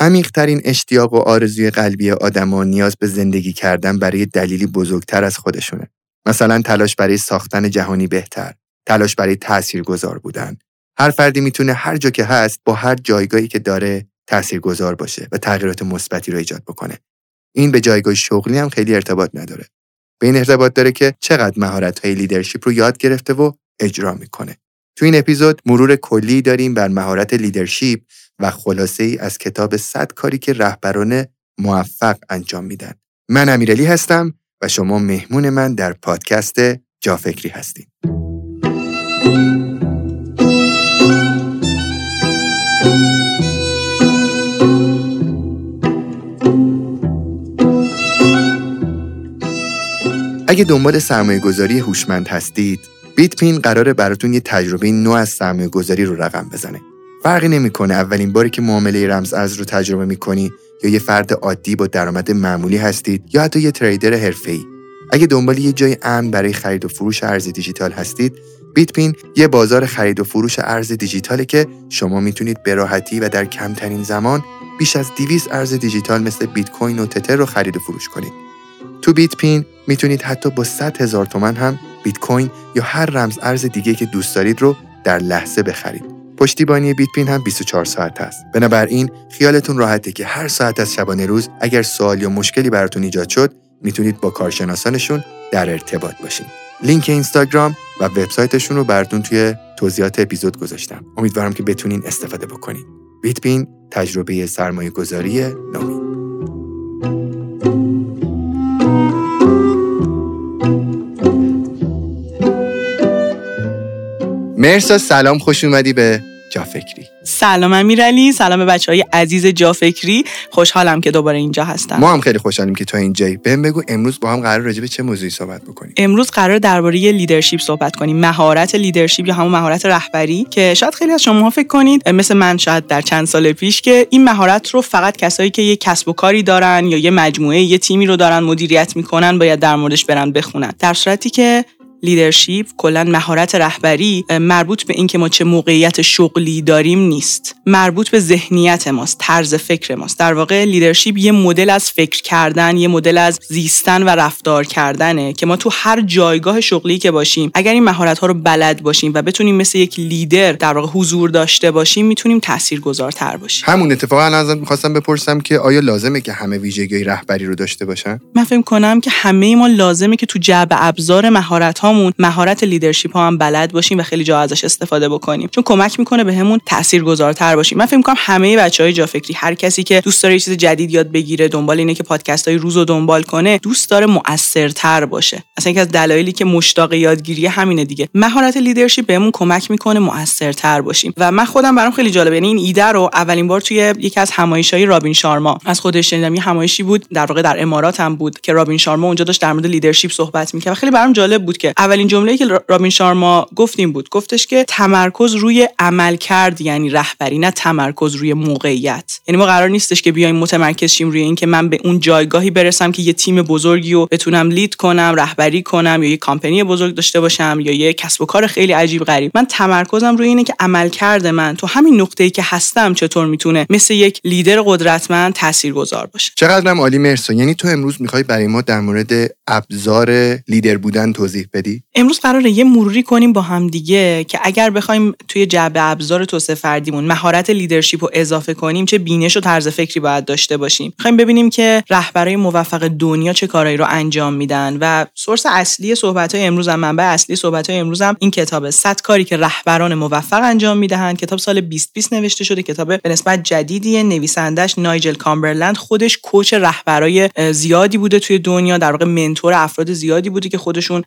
عمیقترین اشتیاق و آرزوی قلبی آدما نیاز به زندگی کردن برای دلیلی بزرگتر از خودشونه. مثلا تلاش برای ساختن جهانی بهتر، تلاش برای تاثیرگذار بودن. هر فردی می‌تونه هر جا که هست با هر جایگاهی که داره تاثیرگذار باشه و تغییرات مثبتی رو ایجاد بکنه. این به جایگاه شغلی هم خیلی ارتباط نداره. به این ارتباط داره که چقدر مهارت های leadership رو یاد گرفته و اجرا می‌کنه. تو این اپیزود مرور کلی داریم بر مهارت leadership و خلاصه ای از کتاب 100 کاری که رهبران موفق انجام میدن. من امیرعلی هستم و شما مهمون من در پادکست جافکری هستید. اگه دنبال سرمایه گذاری هوشمند هستید بیت پین قراره براتون یه تجربه نو از سرمایه گذاری رو رقم بزنه فرقی نمی‌کنه اولین باری که معامله رمز از رو تجربه می‌کنی یا یه فرد عادی با درآمد معمولی هستید یا حتی یه تریدر حرفه‌ای اگه دنبال یه جای امن برای خرید و فروش ارز دیجیتال هستید بیت پین یه بازار خرید و فروش ارز دیجیتاله که شما می‌تونید به راحتی و در کمترین زمان بیش از 200 ارز دیجیتال مثل بیت کوین و تتر رو خرید و فروش کنید تو بیت پین می‌تونید حتی با 100 هزار تومن هم بیت کوین یا هر رمز ارز دیگه که دوست دارید رو در لحظه بخرید. پشتیبانی بیت پین هم 24 ساعت است. بنابراین خیالتون راحته که هر ساعت از شبانه روز اگر سوال یا مشکلی براتون ایجاد شد می‌تونید با کارشناسانشون در ارتباط باشین. لینک اینستاگرام و وبسایتشون رو براتون توی توضیحات اپیزود گذاشتم. امیدوارم که بتونین استفاده بکنین. بیت پین تجربه سرمایه گذاری نوین. مرسا سلام خوش اومدی به جافکری. سلام امیرعلی سلام به بچه های عزیز جافکری. خوشحالم که دوباره اینجا هستم. ما هم خیلی خوشحالیم که تو اینجایی. بهم بگو امروز با هم قرار راجع به چه موضوعی صحبت بکنیم؟ امروز قرار درباره leadership صحبت کنیم. مهارت leadership یا همون مهارت رهبری که شاید خیلی از شما فکر کنید مثل من شاید در چند سال پیش که این مهارت رو فقط کسایی که یه کسب و کاری دارن یا یه مجموعه یه تیمی رو دارن مدیریت می‌کنن باید در موردش برن بخونن. در صورتی که leadership کلا مهارت رهبری مربوط به اینکه ما چه موقعیت شغلی داریم نیست. مربوط به ذهنیت ماست طرز فکر ماست. در واقع leadership یه مدل از فکر کردن یه مدل از زیستن و رفتار کردنه که ما تو هر جایگاه شغلی که باشیم اگر این مهارت ها رو بلد باشیم و بتونیم مثل یک لیدر در واقع حضور داشته باشیم می‌تونیم تاثیرگذارتر باشیم. همون اتفاقا ازت می‌خواستم بپرسم که آیا لازمه که همه ویژگی رهبری رو داشته باشن؟ من فکر کنم که همه ما لازمه که تو جعبه ابزار مهارت هامون مهارت leadership ها هم بلد باشیم و خیلی جا ازش استفاده بکنیم. چون کمک می‌کنه بهمون به تاثیرگذارتر باشیم. من فکر می‌کنم همه بچه های جافکری هر کسی که دوست داره چیز جدید یاد بگیره دنبال اینه که پادکست های روز رو دنبال کنه دوست داره مؤثرتر باشه. اصلا یکی از دلایلی که مشتاق یادگیری همینه دیگه. مهارت leadership بهمون کمک می‌کنه مؤثرتر باشیم. و من خودم برام خیلی جالبه. یعنی این ایده رو اولین بار توی یکی از همایش‌های رابین شارما از خودش شنیدم. یه همایشی بود در واقع در امارات هم بود که رابین شارما اونجا داشت در مورد leadership صحبت می‌کرد. و خیلی برام جالب بود که اولین جمله‌ای که رابین شارما گفت این بود. گفتش که تمرکز روی عملکرد یعنی رهبری نه تمرکز روی موقعیت. یعنی ما قرار نیستش که بیایم متمرکز شیم روی اینکه من به اون جایگاهی برسم که یه تیم بزرگی رو بتونم lead کنم رهبری کنم یا یه کامپنی بزرگ داشته باشم یا یه کسب و کار خیلی عجیب غریب. من تمرکزم روی اینه که عملکرد من تو همین نقطه‌ای که هستم چطور می‌تونه مثل یک لیدر قدرتمند تاثیرگذار باشه. چقدرم عالی مرسا یعنی تو امروز می‌خوای برای ما در مورد ابزار لیدر بودن توضیح بدی؟ امروز قراره یه مروری کنیم با هم دیگه که اگر بخوایم توی جعبه ابزار توسعه فردیمون مهارت leadership رو اضافه کنیم چه بینش و طرز فکری باید داشته باشیم. می‌خوایم ببینیم که رهبرای موفق دنیا چه کارهایی رو انجام میدن و source اصلی صحبت های امروز هم منبع اصلی صحبت های امروز هم این کتاب 100 کاری که رهبران موفق انجام می‌دهند. کتاب سال 2020 نوشته شده کتاب به نسبت جدیدی نویسندش نایجل کامبرلند. خودش coach رهبرای زیادی بوده توی دنیا در واقع mentor افراد زیادی بوده که خودشون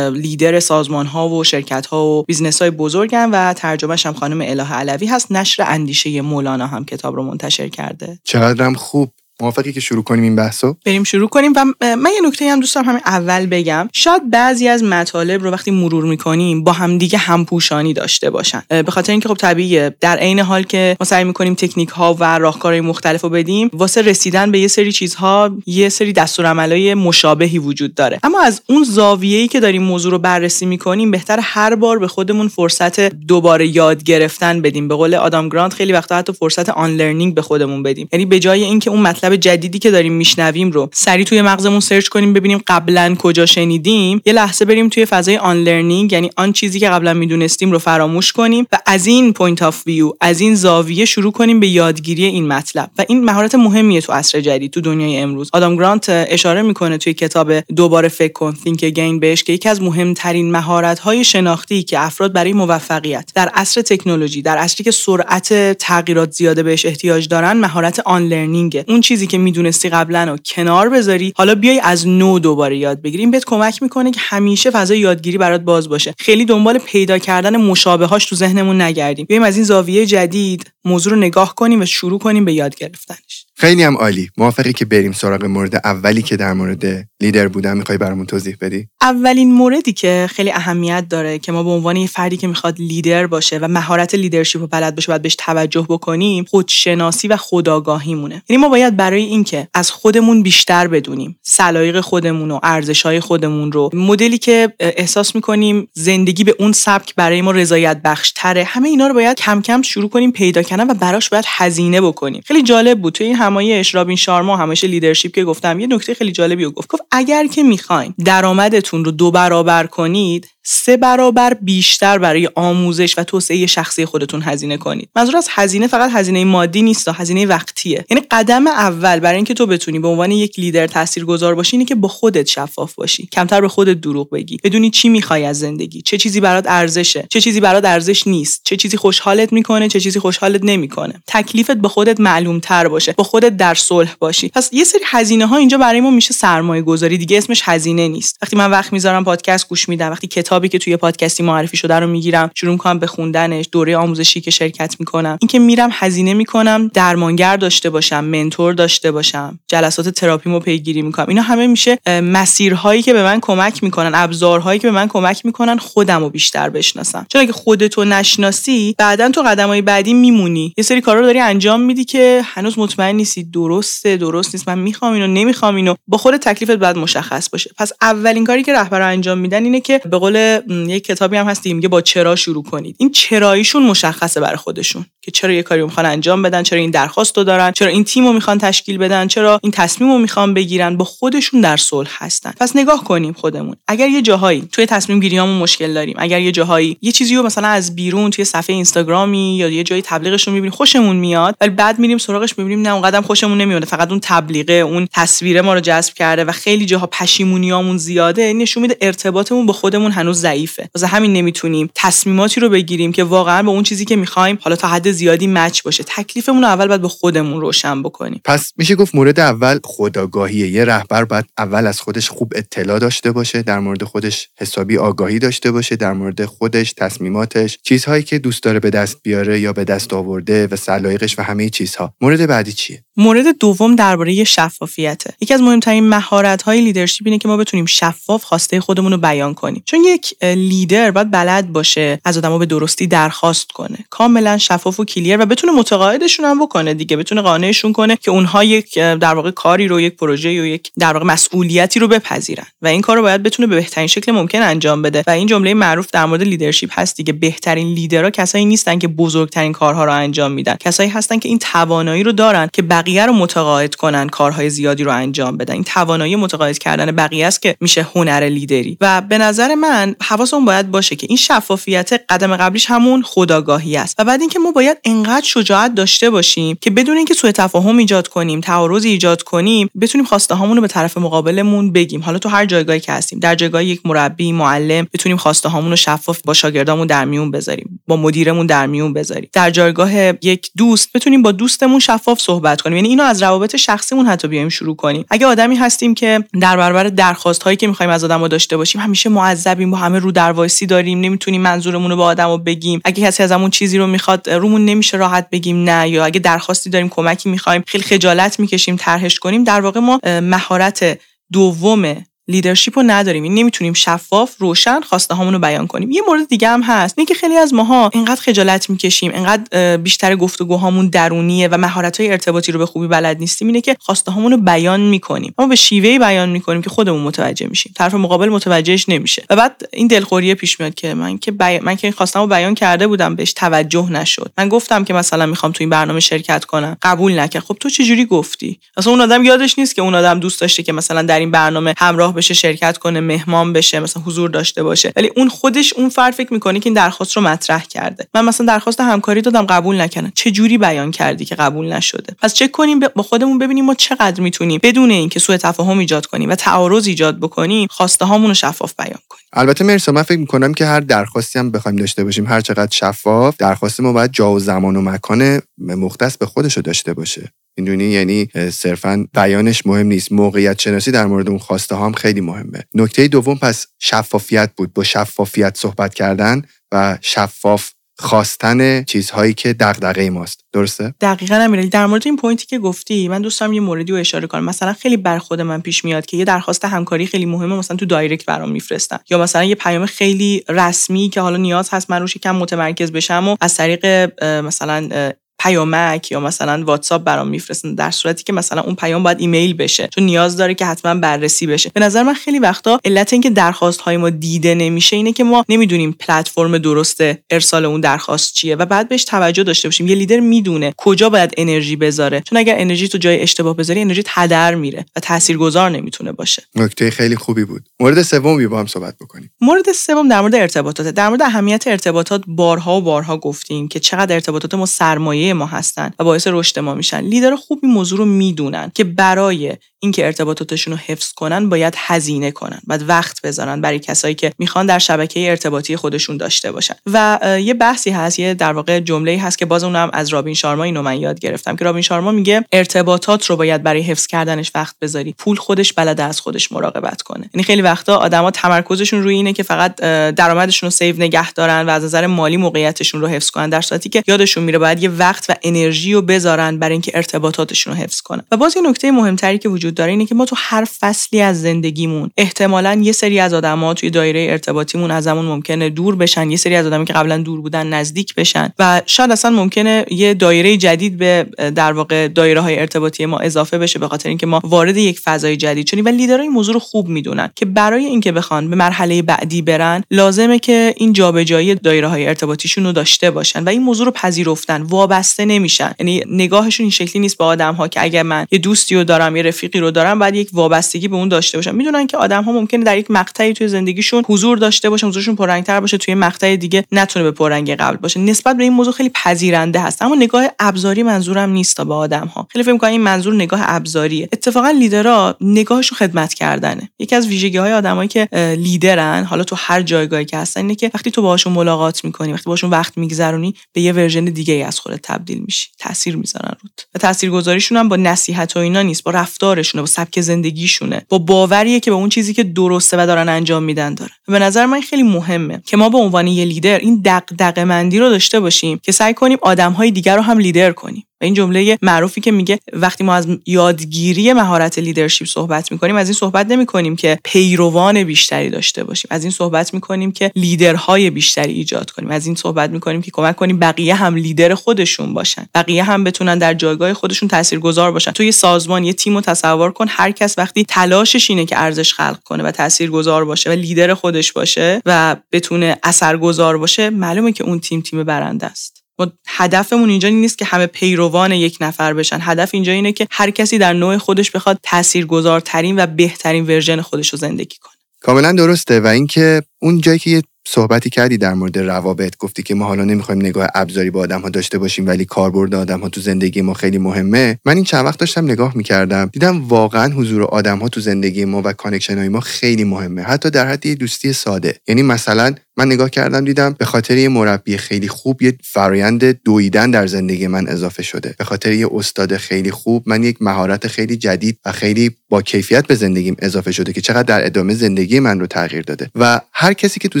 لیدر سازمان ها و شرکت ها و business های بزرگن و ترجمهش هم خانم اله علوی هست. نشر اندیشه مولانا هم کتاب رو منتشر کرده. چقدرم خوب. موافقی که شروع کنیم این بحثو؟ بریم شروع کنیم و من یه نکته هم دوست دارم همین اول بگم. شاید بعضی از مطالب رو وقتی مرور می‌کنیم با همدیگه همپوشانی داشته باشن. به خاطر اینکه خب طبیعیه. در عین حال که ما سعی می‌کنیم تکنیک ها و راهکارهای مختلف رو بدیم واسه رسیدن به یه سری چیزها یه سری دستورالعملای مشابهی وجود داره. اما از اون زاویه‌ای که داریم موضوع رو بررسی می‌کنیم بهتر هر بار به خودمون فرصت دوباره یاد گرفتن بدیم. به قول آدام گرانت خیلی وقتا حتی فرصت unlearning به خودمون بدیم. یعنی به جای اینکه اون مطلب جدیدی که داریم میشنویم رو سریع توی مغزمون search کنیم ببینیم قبلا کجا شنیدیم. یه لحظه بریم توی فضای unlearning یعنی آن چیزی که قبلا می‌دونستیم رو فراموش کنیم و از این point of view از این زاویه شروع کنیم به یادگیری این مطلب. و این مهارت مهمیه تو عصر جدید تو دنیای امروز. آدام گرانت اشاره می‌کنه توی کتاب دوباره فکر کن Think Again بهش که یکی از مهمترین مهارت های شناختی که افراد برای موفقیت در عصر تکنولوژی در عصری که سرعت تغییرات زیاده بهش احتیاج دارن مهارت unlearning اون چیزی که می‌دونستی قبلا و کنار بذاری. حالا بیای از نو دوباره یاد بگیری. این بهت کمک می‌کنه که همیشه فضای یادگیری برات باز باشه. خیلی دنبال پیدا کردن مشابههاش تو ذهنمون نگردیم. بیایم از این زاویه جدید موضوع رو نگاه کنیم و شروع کنیم به یاد گرفتنش. خیلی هم عالی. موافقی که بریم سراغ مورد اولی که در مورد لیدر بودن می‌خوای برامون توضیح بدی؟ اولین موردی که خیلی اهمیت داره که ما به عنوان یه فردی که می‌خواد لیدر باشه و مهارت leadership رو بلد باشه باید بهش توجه بکنیم خودشناسی و خودآگاهیمونه یعنی ما باید برای اینکه از خودمون بیشتر بدونیم سلایق خودمون و ارزشهای خودمون رو. مدلی که احساس می‌کنیم زندگی به اون سبک برای ما رضایت بخش تره همه اینا رو باید کم کم شروع کنیم پیدا کردن و براش باید هزینه بکنیم. خیلی جالب بود. تو این همایش رابین شارما همایش leadership که گفتم یه نکته خیلی جالبی رو گفت. گفت اگر که می‌خواین درآمدتون رو دو برابر کنید سه برابر بیشتر برای آموزش و توسعه شخصی خودتون هزینه کنید. منظور از هزینه فقط هزینه مادی نیست هزینه وقتیه. یعنی قدم اول برای اینکه تو بتونی به عنوان یک لیدر تاثیرگذار باشی اینه که با خودت شفاف باشی. کمتر به خودت دروغ بگی. بدونی چی می‌خوای از زندگی. چه چیزی برات ارزشه. چه چیزی برات ارزش نیست. چه چیزی خوشحالت می‌کنه چه چیزی خوشحالت نمی‌کنه. تکلیفت با خودت معلوم تر باشه. با خودت در صلح باشی. پس یه سری هزینه ها اینجا برای ما میشه سرمایه گذاری دیگه اسمش هزینه نیست. وقتی من وقت می‌ذارم پادکست گوش میدم. وقتی کتابی که توی پادکستی معرفی شده رو می‌گیرم شروع می‌کنم به خوندنش دوره آموزشی که شرکت می‌کنم. اینکه میرم هزینه می‌کنم درمانگر داشته باشم منتور داشته باشم جلسات تراپیمو پیگیری می‌کنم. اینا همه میشه مسیرهایی که به من کمک می‌کنن ابزارهایی که به من کمک می‌کنن خودم رو بیشتر بشناسم. چون اگه خودتو نشناسی بعدا تو قدمای بعدی میمونی. یه سری کارا رو داری انجام میدی که هنوز مطمئن نیستی. درسته درست نیست. من می‌خوام اینو نمی‌خوام اینو. با خود تکلیفت باید مشخص باشه. پس اولین کاری که رهبر انجام میدن اینه که به قول یک کتابی هم هست میگه با چرا شروع کنید. این چراییشون مشخصه برای خودشون. که چرا یه کاری رو می‌خوان انجام بدن چرا این درخواست رو دارن چرا این تیم رو می‌خوان تشکیل بدن چرا این تصمیم رو می‌خوان بگیرن. با خودشون در صلح هستن. پس نگاه کنیم خودمون. اگر یه جاهایی توی تصمیم گیریامون مشکل داریم اگر یه جاهایی یه چیزی رو مثلا از بیرون توی صفحه اینستاگرامی یا یه جایی تبلیغش رو می‌بینیم خوشمون میاد ولی بعد میریم سراغش می‌بینیم نه اونقدر خوشمون نمیاد فقط اون تبلیغه اون تصویر ما رو جذب کرده و خیلی جاها پشیمونیامون زیاده نشون میده ارتباطمون با خودمون هنوز ضعیفه. واسه همین نمی‌تونیم تصمیماتی رو بگیریم که واقعا با اون چیزی که می‌خوایم حالا تا حد زیادی مچ باشه. تکلیفمون رو اول باید به خودمون روشن بکنیم. پس میشه گفت مورد اول خودآگاهیه. یه رهبر باید اول از خودش خوب اطلاع داشته باشه در مورد خودش حسابی آگاهی داشته باشه در مورد خودش تصمیماتش چیزهایی که دوست داره به دست بیاره یا به دست آورده و سلایقش و همه چیزها. مورد بعدی چیه؟ مورد دوم درباره شفافیته. یکی از مهمترین مهارت های leadership اینه که ما بتونیم شفاف خواسته خودمون رو بیان کنیم. چون یک لیدر باید بلد باشه از آدما به درستی درخواست کنه. کاملا شفاف و clear و بتونه متقاعدشون هم بکنه دیگه بتونه قانعشون کنه که اونها یک در واقع کاری رو یک پروژه یا یک در واقع مسئولیتی رو بپذیرن. و این کار رو باید بتونه به بهترین شکل ممکن انجام بده. و این جمله معروف در مورد leadership هست دیگه. بهترین لیدرها کسایی نیستن که بزرگترین کارها رو انجام میدن. کسایی هستن که این توانایی رو دارن که بقیه رو متقاعد کنن کارهای زیادی رو انجام بدن. این توانایی متقاعد کردن بقیه است که میشه هنر لیدری. و به نظر من حواسمون باید باشه که این شفافیت قدم قبلیش همون خداگاهی است. و بعد اینکه ما باید انقدر شجاعت داشته باشیم که بدون اینکه سوء تفاهم ایجاد کنیم تعارض ایجاد کنیم بتونیم خواسته هامون رو به طرف مقابلمون بگیم. حالا تو هر جایگاهی که هستیم در جایگاه یک مربی معلم بتونیم خواسته هامون رو شفاف با شاگردامون در میون بذاریم با مدیرمون در میون بذاریم. در جایگاه یک دوست بتونیم با دوستمون شفاف صحبت کنیم. یعنی اینو از روابط شخصیمون حتی بیایم شروع کنیم. اگه آدمی هستیم که در برابر درخواست هایی که می‌خوایم از آدم داشته باشیم همیشه معذبیم. همه رو درواسی داریم نمی‌تونیم منظورمون رو به آدمو بگیم. اگه کسی ازمون چیزی رو می‌خواد رومون نمیشه راحت بگیم نه یا اگه درخواستی داریم کمکی می‌خوایم خیلی خجالت می‌کشیم طرحش کنیم. در واقع ما مهارت دوم لیدرشپ رو نداریم. این نمی‌تونیم شفاف روشن خواسته هامون رو بیان کنیم. یه مورد دیگه هم هست. اینکه خیلی از ماها اینقدر خجالت می‌کشیم اینقدر بیشتر گفتگوهامون درونیه و مهارت های ارتباطی رو به خوبی بلد نیستیم. اینه که خواسته رو بیان می‌کنیم. ما به شیوهی بیان می‌کنیم که خودمون متوجه میشیم. طرف مقابل متوجهش نمیشه. و بعد این دلخوری پیش میاد که من که من که این خواستم رو بیان کرده بودم بهش توجه نشد. من گفتم که مثلا می‌خوام تو این برنامه شرکت کنم. قبول نکرد. خب تو چجوری گفتی؟ اصلا اون آدم یادش نیست که اون آدم دوست داشته که مثلا در این برنامه همراه بشه شرکت کنه مهمان بشه مثلا حضور داشته باشه. ولی اون خودش اون فرد فکر می‌کنه که این درخواست رو مطرح کرده. من مثلا درخواست همکاری دادم قبول نکردن چه جوری بیان کردی که قبول نشده؟ پس چک کنیم با خودمون ببینیم ما چقدر می‌تونیم بدون اینکه سوء تفاهم ایجاد کنیم و تعارض ایجاد بکنیم خواسته هامون رو شفاف بیان کنیم. البته مرسا من فکر می‌کنم که هر درخواستی هم بخوایم داشته باشیم هر چقدر شفاف درخواست ما باید جا و زمان و مکان مختص به خودش رو داشته باشه. می‌دونی؟ یعنی صرفا بیانش مهم نیست. موقعیت شناسی در مورد اون خواسته هم خیلی مهمه. نکته دوم پس شفافیت بود. با شفافیت صحبت کردن و شفاف خواستن چیزهایی که دغدغه ماست. درسته؟ دقیقا امیرعلی در مورد این point ی که گفتی من دوست دارم یه موردی رو اشاره کنم. مثلا خیلی بر خود من پیش میاد که یه درخواست همکاری خیلی مهمه مثلا تو direct برام میفرستن. یا مثلا یه پیام خیلی رسمی که حالا نیاز هست من روش کم متمرکز بشم و از طریق مثلا پیامک یا مثلا واتساپ برام میفرستن در صورتی که مثلا اون پیام باید ایمیل بشه. چون نیاز داره که حتما بررسی بشه. به نظر من خیلی وقتا علت اینکه درخواست های ما دیده نمیشه اینه که ما نمی‌دونیم پلتفرم درست ارسال اون درخواست چیه و بعد بهش توجه داشته باشیم. یه لیدر می‌دونه کجا باید انرژی بذاره. چون اگر انرژی تو جای اشتباه بذاری انرژی هدر میره و تاثیرگذار نمی‌تونه باشه. نکته خیلی خوبی بود. مورد سوم با هم صحبت بکنیم. مورد سوم در مورد ارتباطات در مورد اهمیت ارتباطات بارها و بارها گفتیم که چقدر ارتباطات ما سرمایه ما هستن و باعث رشد ما میشن. لیدر خوب این موضوع رو می‌دونن که برای اینکه ارتباطاتشون رو حفظ کنن باید هزینه کنن. باید وقت بذارن برای کسایی که می‌خوان در شبکه ارتباطی خودشون داشته باشن. و یه بحثی هست یه در واقع جمله هست که باز اونم از رابین شارما اینو من یاد گرفتم که رابین شارما میگه ارتباطات رو باید برای حفظ کردنش وقت بذاری. پول خودش بلده از خودش مراقبت کنه. یعنی خیلی وقتا آدما تمرکزشون روی اینه که فقط درآمدشون رو سیو نگه دارن و از نظر مالی موقعیتشون رو حفظ کنن در صورتی که یادشون میره باید یه و انرژی رو بذارن برای اینکه ارتباطاتشون رو حفظ کنن. و باز یه نکته مهمتری که وجود داره اینه که ما تو هر فصلی از زندگیمون احتمالا یه سری از آدما توی دایره ارتباطیمون ازمون ممکنه دور بشن. یه سری از آدمایی که قبلا دور بودن نزدیک بشن. و شاید اصلا ممکنه یه دایره جدید به در واقع دایره های ارتباطی ما اضافه بشه به خاطر اینکه ما وارد یک فضای جدید شدیم. و لیدرها این موضوع رو خوب می‌دونن که برای اینکه بخوان به مرحله بعدی برن لازمه که این جابجایی دایره های ارتباطیشون رو داشته باشن و این موضوع رو پذیرفتن وابسته نمیشن. یعنی نگاهشون این شکلی نیست به آدم ها که اگر من یه دوستی رو دارم یه رفیقی رو دارم بعد یک وابستگی به اون داشته باشن می‌دونن که آدم ها ممکنه در یک مقطعی توی زندگیشون حضور داشته باشن حضورشون پررنگتر باشه توی مقطع دیگه نتونه به پررنگ قبل باشه. نسبت به این موضوع خیلی پذیرنده هست. اما نگاه ابزاری منظورم نیست به آدم ها خیلی فکر می‌کنم این منظور نگاه ابزاریه. اتفاقا لیدرها نگاهشون خدمت کردنه. یکی از ویژگی های آدمایی که لیدرن حالا تو هر جایگاهی که هستن اینه که وقتی تو باهاشون ملاقات می‌کنی وقتی باشون وقت میگذرونی به یه version دیگه ای از خودت تبدیل میشی تاثیر می‌ذارن روت و تاثیرگذاریشون هم با نصیحت و اینا نیست با رفتارشونه با سبک زندگیشونه با باوریه که به اون چیزی که درسته و دارن انجام میدن داره. به نظر من خیلی مهمه که ما به عنوان یه لیدر این دغدغه مندی رو داشته باشیم که سعی کنیم آدمهای دیگر رو هم لیدر کنیم. و این جمله معروفی که میگه وقتی ما از یادگیری مهارت leadership صحبت می‌کنیم از این صحبت نمی‌کنیم که پیروان بیشتری داشته باشیم. از این صحبت می‌کنیم که لیدرهای بیشتری ایجاد کنیم. از این صحبت می‌کنیم که کمک کنیم بقیه هم لیدر خودشون باشن. بقیه هم بتونن در جایگاه خودشون تاثیرگذار باشن. تو یه سازمان یه تیم رو تصور کن. هر کس وقتی تلاشش اینه که ارزش خلق کنه و تاثیرگذار باشه و لیدر خودش باشه و بتونه اثرگذار باشه معلومه که اون تیم تیم برنده است. ما هدفمون اینجا نیست که همه پیروان یک نفر بشن. هدف اینجا اینه که هر کسی در نوع خودش بخواد تاثیرگذارترین و بهترین version خودش رو زندگی کنه. کاملا درسته و اینکه اون جایی که یه صحبتی کردی در مورد روابط گفتی که ما حالا نمی‌خوایم نگاه ابزاری با آدم ها داشته باشیم ولی کاربرد آدم ها تو زندگی ما خیلی مهمه. من این چند وقت داشتم نگاه می‌کردم دیدم واقعا حضور آدم ها تو زندگی ما و connection های ما خیلی مهمه. حتی در حد دوستی ساده. یعنی مثلا من نگاه کردم دیدم به خاطر یه مربی خیلی خوب یه فرایند دویدن در زندگی من اضافه شده. به خاطر یه استاد خیلی خوب من یک مهارت خیلی جدید و خیلی با کیفیت به زندگیم اضافه شده که چقدر در ادامه زندگی من رو تغییر داده. و هر کسی که تو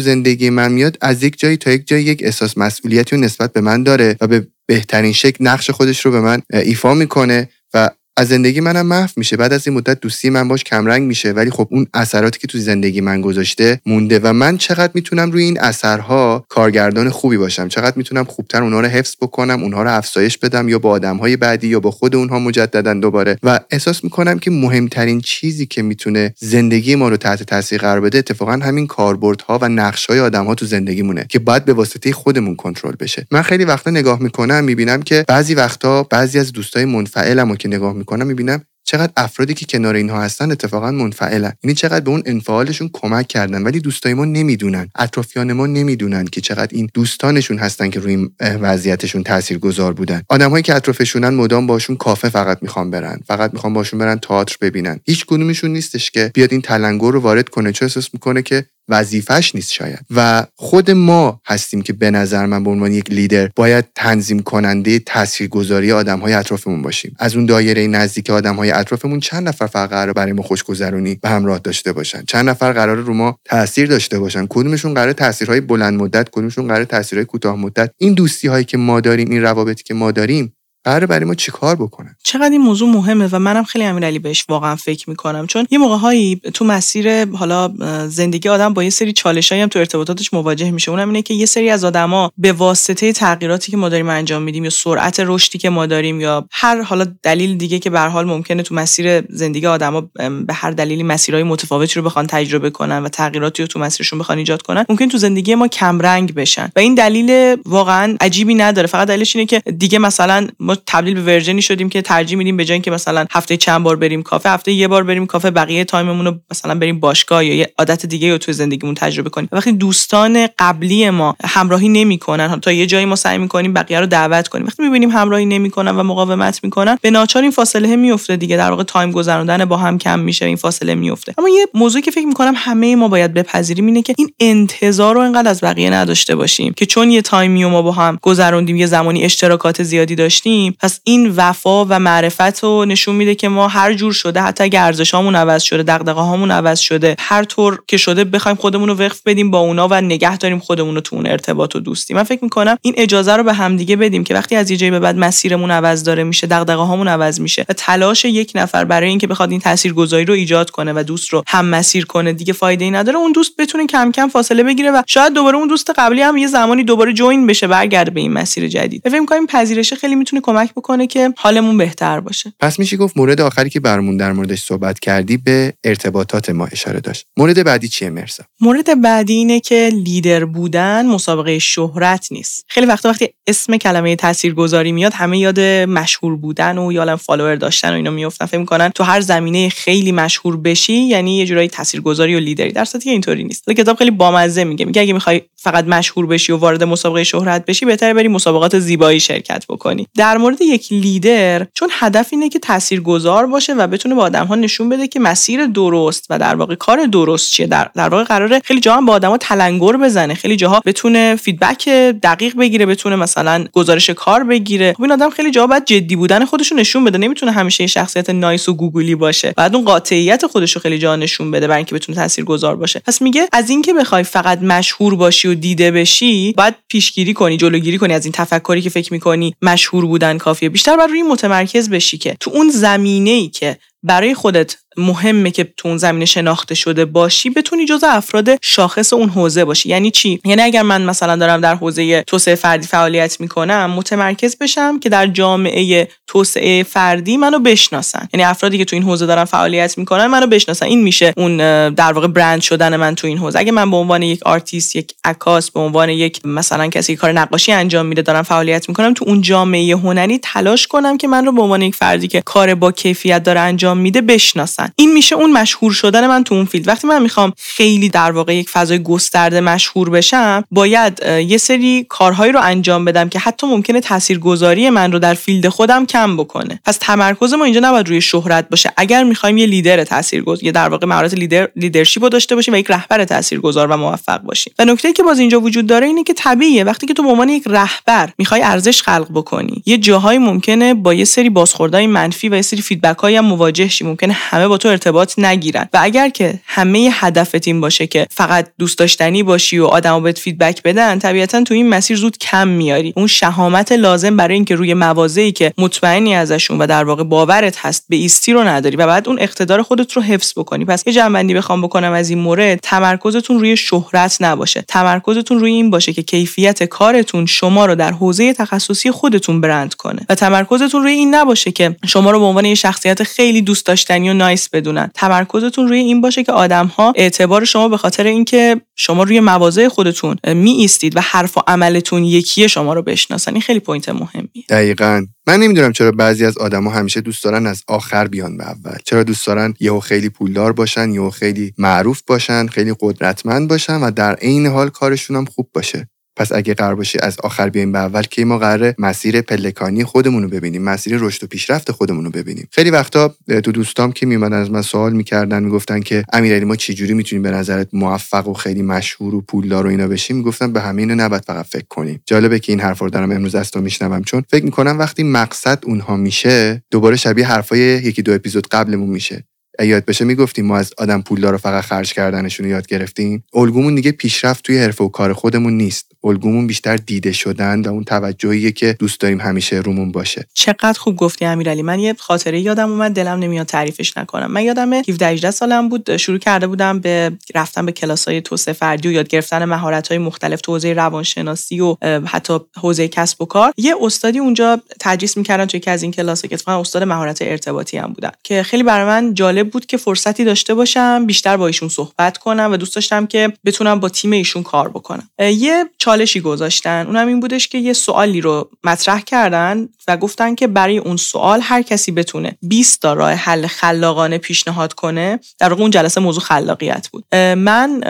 زندگی من میاد از یک جایی تا یک جایی یک احساس مسئولیتی و نسبت به من داره و به بهترین شکل نقش خودش رو به من ایفا می‌کنه و از زندگی منم محو میشه. بعد از این مدت دوستی من باش کمرنگ میشه. ولی خب اون اثراتی که تو زندگی من گذاشته مونده و من چقدر می‌تونم روی این اثرها کارگردان خوبی باشم؟ چقدر می‌تونم خوبتر اونها رو حفظ بکنم اونها رو افزایش بدم یا با آدمهای بعدی یا با خود اونها مجددا دوباره؟ و احساس می‌کنم که مهمترین چیزی که می‌تونه زندگی ما رو تحت تاثیر قرار بده اتفاقا همین کاربردها و نقشهای آدمها تو زندگیمونه که باید به واسطه خودمون کنترل بشه. من خیلی وقتا نگاه می‌کنم می‌بینم که بعضی وقتا بعضی از دوستای منفعلمو که نگاه می‌کنم می‌بینم چقدر افرادی که کنار اینها هستن اتفاقا منفعلن. یعنی چقدر به اون انفعالشون کمک کردن ولی دوستای ما نمی‌دونن. اطرافیان ما نمی‌دونن که چقدر این دوستانشون هستن که روی این وضعیتشون تاثیرگذار بودن. آدمهایی که اطرافشونن مدام باشون کافه فقط می‌خوان برن. فقط می‌خوان باشون برن تئاتر ببینن. هیچ کدومشون نیستش که بیاد این تلنگر رو وارد کنه. چه احساس می‌کنه که وظیفش نیست شاید. و خود ما هستیم که به نظر من به عنوان یک لیدر باید تنظیم کننده تاثیرگذاری آدم های اطرافمون باشیم. از اون دایره نزدیک آدم های اطرافمون چند نفر فقط قرار برای ما خوشگذرونی به همراه داشته باشن؟ چند نفر قرار رو ما تاثیر داشته باشن؟ کدومشون قرار تاثیرهای بلند مدت کدومشون قرار تاثیرهای کوتاه مدت این دوستی هایی که ما داریم این روابطی که ما داریم قرار برای ما چیکار بکنن چقدر این موضوع مهمه و منم خیلی امیرعلی بهش واقعا فکر می‌کنم. چون یه موقع هایی تو مسیر حالا زندگی آدم با یه سری چالشایی هم تو ارتباطاتش مواجه میشه. اونم اینه که یه سری از آدما به واسطه تغییراتی که ما داریم انجام میدیم یا سرعت رشدی که ما داریم یا هر حالا دلیل دیگه که به حال ممکنه تو مسیر زندگی آدما به هر دلیلی مسیرهای متفاوتی رو بخوان تجربه کنن و تغییراتی رو تو مسیرشون بخوان ایجاد کنن ممکن تو زندگی ما کمرنگ بشن. و این دلیل واقعا عجیبی نداره. فقط دلیلش اینه که دیگه مثلا ما تبدیل به version ی شدیم که ترجیح میدیم به جای اینکه مثلا هفته چند بار بریم کافه هفته یه بار بریم کافه بقیه time مون رو مثلا بریم باشگاه یا یه عادت دیگه رو توی زندگیمون تجربه کنیم. وقتی دوستان قبلی ما همراهی نمی‌کنن تا یه جایی ما سعی می‌کنیم بقیه رو دعوت کنیم. وقتی می‌بینیم همراهی نمی‌کنن و مقاومت می‌کنن به ناچار این فاصله میفته دیگه. در واقع time گذروندن با هم کم میشه این فاصله میفته اما یه موضوعی که فکر می‌کنم همه ما باید بپذیریم اینه که این انتظار رو اینقدر از بقیه نداشته باشیم که چون یه time ی ما با هم گذروندیم یه زمانی اشتراکات زیادی داشتیم پس این وفا و معرفت رو نشون میده که ما هر جور شده حتی اگه ارزشامون عوض شده دغدغه هامون عوض شده هر طور که شده بخوایم خودمون رو وفق بدیم با اونا و نگه داریم خودمون رو تو اون ارتباط و دوستی. من فکر می‌کنم این اجازه رو به همدیگه بدیم که وقتی از یه جایی به بعد مسیرمون عوض داره میشه دغدغه هامون عوض میشه و تلاش یک نفر برای اینکه بخواد این تاثیرگذاری رو ایجاد کنه و دوست رو هم مسیر کنه دیگه فایده ای نداره. اون دوست بتونه کم کم فاصله بگیره و شاید دوباره اون دوست قبلی هم یه زمانی دوباره join بشه برگرده به این مسیر جدید. فکر می‌کنم پذیرش خیلی می‌تونه کمک بکنه که حالمون بهتر باشه. پس میشه گفت مورد آخری که برامون در موردش صحبت کردی به ارتباطات ما اشاره داشت. مورد بعدی چیه مرسا مورد بعدی اینه که لیدر بودن مسابقه شهرت نیست. خیلی وقتا وقتی اسم کلمه تاثیرگذاری میاد همه یاد مشهور بودن و یا follower داشتن و اینا میافتن. فکر می‌کنن تو هر زمینه خیلی مشهور بشی یعنی یه جورایی تاثیرگذاری و لیدری. در صورتی اینطوری نیست. کتاب خیلی بامزه میگه. میگه اگه می‌خوای فقط مشهور بشی و وارد مسابقه شهرت بشی بهتره بری مسابقات زیبایی شرکت بکنی. در مورد یک لیدر چون هدف اینه که تاثیرگذار باشه و بتونه به آدم ها نشون بده که مسیر درست و در واقع کار درست چیه. در, در واقع قراره خیلی جاها به آدما تلنگر بزنه. خیلی جاها بتونه feedback دقیق بگیره بتونه مثلا گزارش کار بگیره. خب این آدم خیلی جاها باید جدی بودن خودش رو نشون بده. نمی‌تونه همیشه شخصیت nice و گوگولی باشه. باید اون قاطعیت خودش رو خیلی جاها نشون بده برای اینکه بتونه تاثیرگذار باشه. پس میگه از اینکه بخوای فقط مشهور باشی و دیده بشی باید پیشگیری کنی جلوگیری کنی از این تفکری که فکر می‌کنی مشهور بودن کافیه. بیشتر بر روی متمرکز بشی که تو اون زمینه ای که برای خودت مهمه که تو اون زمینه شناخته شده باشی بتونی جز افراد شاخص اون حوزه باشی. یعنی چی؟ یعنی اگر من مثلا دارم در حوزه توسعه فردی فعالیت می‌کنم متمرکز بشم که در جامعه توسعه فردی منو بشناسن. یعنی افرادی که تو این حوزه دارن فعالیت می‌کنن منو بشناسن. این میشه اون در واقع برند شدن من تو این حوزه. اگه من به عنوان یک آرتیست یک عکاس به عنوان یک مثلا کسی کار نقاشی انجام میده دارم فعالیت می‌کنم تو اون جامعه هنری تلاش کنم که من رو به عنوان یک فردی که کار با کیفیت داره انجام میده بشناسن. می‌شناسن این میشه اون مشهور شدن من تو اون field. وقتی من می‌خوام خیلی در واقع یک فضای گسترده مشهور بشم باید یه سری کارهایی رو انجام بدم که حتی ممکنه تاثیرگذاری من رو در field خودم کم بکنه. پس تمرکز ما اینجا نباید روی شهرت باشه. اگر می‌خوایم یه لیدر تاثیرگذار یه در واقع مهارت leader leadership رو داشته باشیم و یک رهبر تاثیرگذار و موفق باشیم. و نکته که باز اینجا وجود داره اینه که طبیعیه. وقتی که تو به عنوان یک رهبر می‌خوای ارزش خلق بکنی یه جاهایی ممکنه با یه سری بازخوردهای منفی و یه سری feedback هم مواجه شی. ممکنه همه با تو ارتباط نگیرن. و اگر که همه هدفت این باشه که فقط دوست داشتنی باشی و آدمو بهت feedback بدن طبیعتا تو این مسیر زود کم میاری. اون شهامت لازم برای اینکه روی مواضعی که مطمئنی ازشون و در واقع باورت هست بایستی رو نداری و بعد اون اقتدار خودت رو حفظ بکنی. پس یه جمع‌بندی بخوام بکنم از این مورد تمرکزتون روی شهرت نباشه. تمرکزتون روی این باشه که کیفیت کارتون شما رو در حوزه تخصصی خودتون برند کنه. و تمرکزتون روی این نباشه که شما رو به عنوان یه شخصیت خیلی دوست داشتنی و nice بدونن. تمرکزتون روی این باشه که آدم ها اعتبار شما به خاطر اینکه شما روی مواضع خودتون می ایستید و حرف و عملتون یکی شما رو بشناسن. این خیلی point مهمیه. دقیقا. من نمی‌دونم چرا بعضی از آدما همیشه دوست دارن از آخر بیان به اول. چرا دوست دارن یهو خیلی پولدار باشن یهو خیلی معروف باشن خیلی قدرتمند باشن و در عین حال کارشون هم خوب باشه. پس اگه قرار باشه از آخر بیایم به اول که ما قراره مسیر پلکانی خودمون رو ببینیم مسیر رشد و پیشرفت خودمون رو ببینیم. خیلی وقتا تو دوستام که میومدن از من سوال می‌کردن می‌گفتن که امیرعلی ما چجوری می‌تونیم به نظرت موفق و خیلی مشهور و پولدار و اینا بشیم؟ می‌گفتن به همین نباید فقط فکر کنیم. جالبه که این حرف رو دارم امروز از تو میشنوم چون فکر می‌کنم وقتی مقصد اونها میشه دوباره شبیه حرفای یکی دو اپیزود قبلمون میشه. یاد بشه می‌گفتیم ما از آدم پولدار رو فقط خرج کردنشون رو یاد گرفتیم؟ الگومون دیگه پیشرفت توی حرفه و کار خودمون نیست. الگومون بیشتر دیده شدن و اون توجهیه که دوست داریم همیشه رومون باشه. چقدر خوب گفتی امیرعلی من یه خاطره یادم اومد دلم نمیاد تعریفش نکنم. من یادم 17 18 سالم بود شروع کرده بودم به رفتن به کلاس‌های توسعه فردی و یاد گرفتن مهارت‌های مختلف تو حوزه روانشناسی و حتی حوزه کسب و کار. یه استادی اونجا تدریس می‌کردن توی یکی از این کلاس‌ها که اتفاقا استاد مهارت ارتباطی هم بودن. که خیلی برای من جالب بود که فرصتی داشته باشم بیشتر با ایشون صحبت کنم و دوست داشتم که بتونم با تیم ایشون کار بکنم. یه چالشی گذاشتن. اونم این بودش که یه سوالی رو مطرح کردن و گفتن که برای اون سوال هر کسی بتونه 20 تا راه حل خلاقانه پیشنهاد کنه. در واقع اون جلسه موضوع خلاقیت بود. من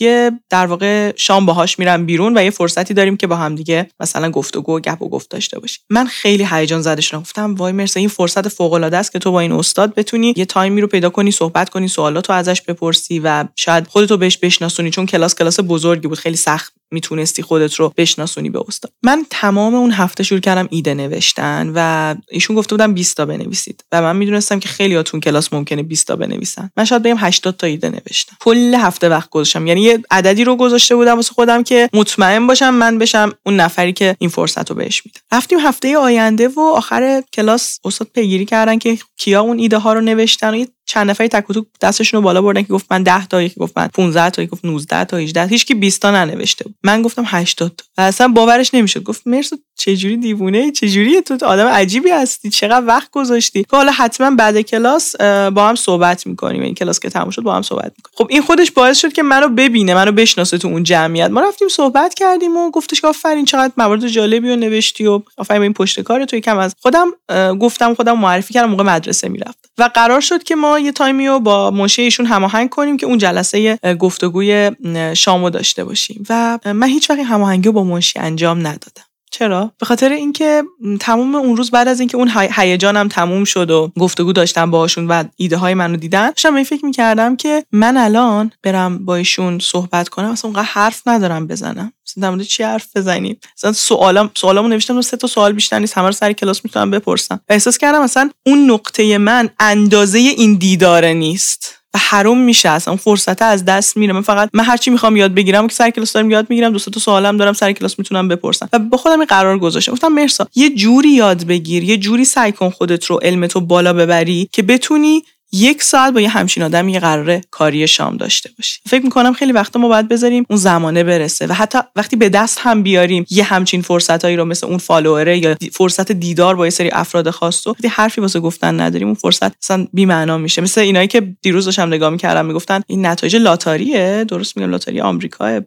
یه در واقع شام باهاش میرم بیرون و یه فرصتی داریم که با هم دیگه مثلا گفتگو و گپ و گفت داشته باشیم. من خیلی هیجان زده شدم گفتم وای مرسی این فرصت فوق العاده است که تو با این استاد بتونی یه تایمی رو پیدا کنی صحبت کنی سوالاتو ازش بپرسی و شاید خودتو بهش بشناسونی چون کلاس کلاس بزرگی بود خیلی سخت می‌تونستی خودت رو بشناسونی به استاد. من تمام اون هفته شروع کردم ایده نوشتن و ایشون گفته بودم 20 تا بنویسید و من می‌دونستم که خیلی هاتون کلاس ممکنه 20 تا بنویسن. من شاید بگم 80 تا ایده نوشتم. کل هفته وقت گذاشتم. یعنی یه عددی رو گذاشته بودم واسه خودم که مطمئن باشم من بشم اون نفری که این فرصت رو بهش میده. رفتیم هفته آینده و آخر کلاس استاد پیگیری کردن که کیا اون ایده ها رو نوشتن و چند نفری تک و دستشون رو بالا بردن که گفت من 10 تا یکی گفت من 15 تا یکی گفت 19 تا 18 هیچ کی 20 تا ننوشته بود. من گفتم 80 تا. اصلا باورش نمی‌شد. گفت مرسو چه جوری دیوونه چه جوری تو؟ آدم عجیبی هستی. چقدر وقت گذاشتی؟ که حالا حتما بعد کلاس با هم صحبت می‌کنیم. این کلاس که تموم شد با هم صحبت می‌کنیم. خب این خودش باعث شد که منو ببینه منو بشناسه تو اون جمعیت. ما رفتیم صحبت کردیم و گفتش که آفرین چقدر موارد جالبی رو نوشتی و آفرین این پشت کار تو یکم از خودم گفتم خودم معرفی کردم موقع مدرسه می‌رفت و قرار شد که ما یه تایمی رو با منشی ایشون هماهنگ کنیم که اون جلسه گفتگوی شامو داشته باشیم. و من هیچ وقت هماهنگی با منشی انجام ندادم. چرا؟ به خاطر اینکه تمام اون روز بعد از اینکه اون هیجانم تموم شد و گفتگو داشتم باهاشون و ایده های منو دیدن داشتم این فکر می‌کردم که من الان برم با ایشون صحبت کنم اصلا اونقدر حرف ندارم بزنم. مثلا چی حرف بزنیم؟ مثلا سوالم سوالامو نوشتم سه تا سوال بیشتر نیست همه رو سر کلاس می‌تونم بپرسم. و احساس کردم مثلا اون نقطه من اندازه این دیداره نیست. و حروم میشه اصلا فرصت از دست میره. من فقط من هرچی می‌خوام یاد بگیرم که سر کلاس دارم یاد می‌گیرم دو تا سوالم دارم سر کلاس می‌تونم بپرسم. و با خودم این قرار گذاشتم. گفتم مرسا یه جوری یاد بگیر یه جوری سعی کن خودت رو علمتو بالا ببری که بتونی یک ساعت با یه همچین آدم یه قرار کاری شام داشته باشی فکر می‌کنم خیلی وقتا ما باید بذاریم اون زمانه برسه و حتی وقتی به دست هم بیاریم یه همچین فرصتایی رو مثل اون فالووره یا فرصت دیدار با یه سری افراد خاص وقتی حرفی واسه گفتن نداریم اون فرصت اصلا بی معنا میشه. مثل اینایی که دیروز داشتم نگاه می‌کردم می‌گفتن این نتایج لاتاریه درست میگم لاتاری آمریکا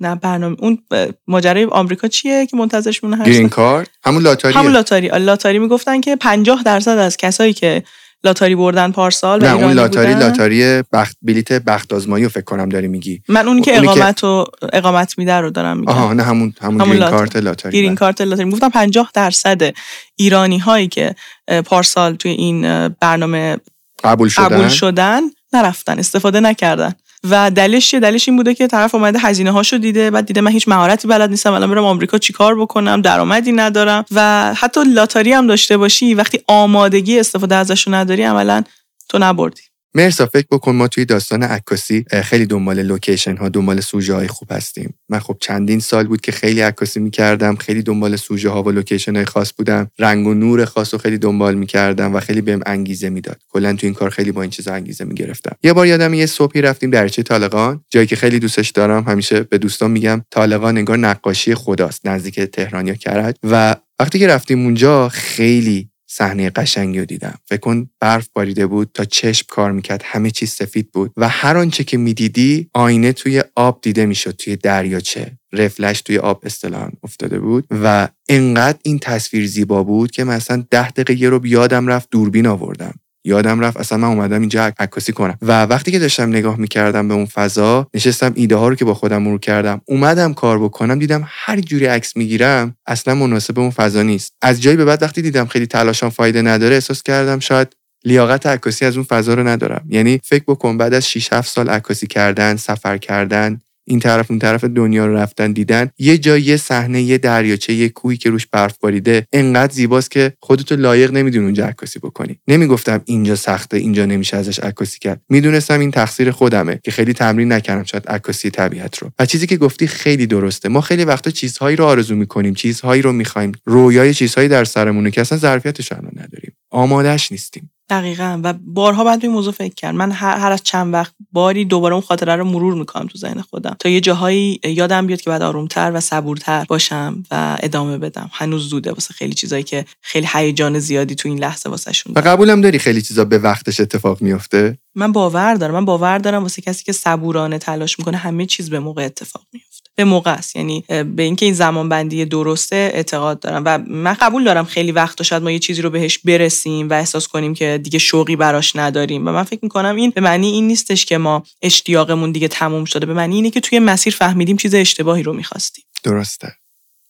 نه برنامه اون ماجرای آمریکا چیه که منتظرش مونه green card؟ همون لاتاری همون لاتاری لاتاری می‌گفتن که 50 درصد از کسایی که لاتاری بردن پارسال نه اون لاتاری لاتاری بخت بلیت بخت آزمایی رو فکر کنم داری میگی. من اونی که اقامت و اقامت میده رو دارم میگم. آها نه همون همون, همون green card لاتاری green card لاتاری. گفتم 50 درصد ایرانی هایی که پارسال توی این برنامه قبول شدن؟ قبول شدن نرفتن استفاده نکردن. و دلیلش چیه دلیلش این بوده که طرف اومده هزینه هاشو دیده بعد دیده من هیچ مهارتی بلد نیستم الان برم آمریکا چیکار بکنم درآمدی ندارم و حتی لاتاری هم داشته باشی وقتی آمادگی استفاده ازشو نداری عملا تو نبردی. مرسا فکر بکن ما توی داستان عکاسی خیلی دنبال location ها دنبال سوژه های خوب هستیم. من خب چندین سال بود که خیلی عکاسی می‌کردم خیلی دنبال سوژه ها و location های خاص بودم. رنگ و نور خاص رو خیلی دنبال می‌کردم و خیلی بهم انگیزه می‌داد. کلا تو این کار خیلی با این چیزا انگیزه می‌گرفتم. یه بار یادم یه صبحی رفتیم دریاچه طالقان. جایی که خیلی دوستش دارم همیشه به دوستان میگم طالقان انگار نقاشی خداست نزدیک تهران یا کرج. و وقتی که رفتیم اونجا خیلی صحنه قشنگی رو دیدم. فکر کن برف باریده بود تا چشم کار می‌کرد همه چیز سفید بود و هر آنچه که می‌دیدی آینه توی آب دیده می‌شد توی دریاچه. رفلش توی آب اصطلاحا افتاده بود و انقدر این تصویر زیبا بود که مثلا ده دقیقه رو یادم رفت دوربین آوردم. یادم رفت اصلا من اومدم اینجا عکاسی کنم. و وقتی که داشتم نگاه می‌کردم به اون فضا نشستم ایده ها رو که با خودم مرور کردم اومدم کار بکنم دیدم هر جوری عکس می‌گیرم اصلا مناسب اون فضا نیست. از جایی به بعد وقتی دیدم خیلی تلاشم فایده نداره احساس کردم شاید لیاقت عکاسی از اون فضا رو ندارم. یعنی فکر بکن بعد از 6 7 سال عکاسی کردن سفر کردن این طرف اون طرف دنیا رو رفتن دیدن. یه جای یه صحنه یه دریاچه یه کوهی که روش برف باریده انقدر زیباست که خودتو لایق نمیدون اونجا عکاسی بکنی. نمی‌گفتم اینجا سخته اینجا نمیشه ازش عکاسی کرد. می‌دونستم این تقصیر خودمه که خیلی تمرین نکردم شاید عکاسی طبیعت رو. و چیزی که گفتی خیلی درسته. ما خیلی وقتا چیزهایی رو آرزو می‌کنیم چیزهایی رو می‌خوایم. رویای چیزهایی در سرمونه که اصلا ظرفیتش نداریم. آمادهش نیستیم. دقیقا. و بارها بعد به این موضوع فکر کرد. من هر, هر از چند وقت باری دوباره اون خاطره رو مرور می‌کنم تو ذهن خودم. تا یه جاهایی یادم بیاد که بعد آرومتر و صبورتر باشم و ادامه بدم. هنوز زوده واسه خیلی چیزایی که خیلی هیجان زیادی تو این لحظه واسه شون و قبولم داری خیلی چیزا به وقتش اتفاق میفته من باور دارم. من باور دارم واسه کسی که صبورانه تلاش می‌کنه همه چیز به موقع اتفاق میفته به موقع است. یعنی به اینکه این زمان بندی درسته اعتقاد دارم. و من قبول دارم خیلی وقت شاید ما یه چیزی رو بهش برسیم و احساس کنیم که دیگه شوقی براش نداریم. و من فکر می‌کنم این به معنی این نیستش که ما اشتیاقمون دیگه تموم شده. به معنی اینه که توی مسیر فهمیدیم چیز اشتباهی رو می‌خواستیم. درسته.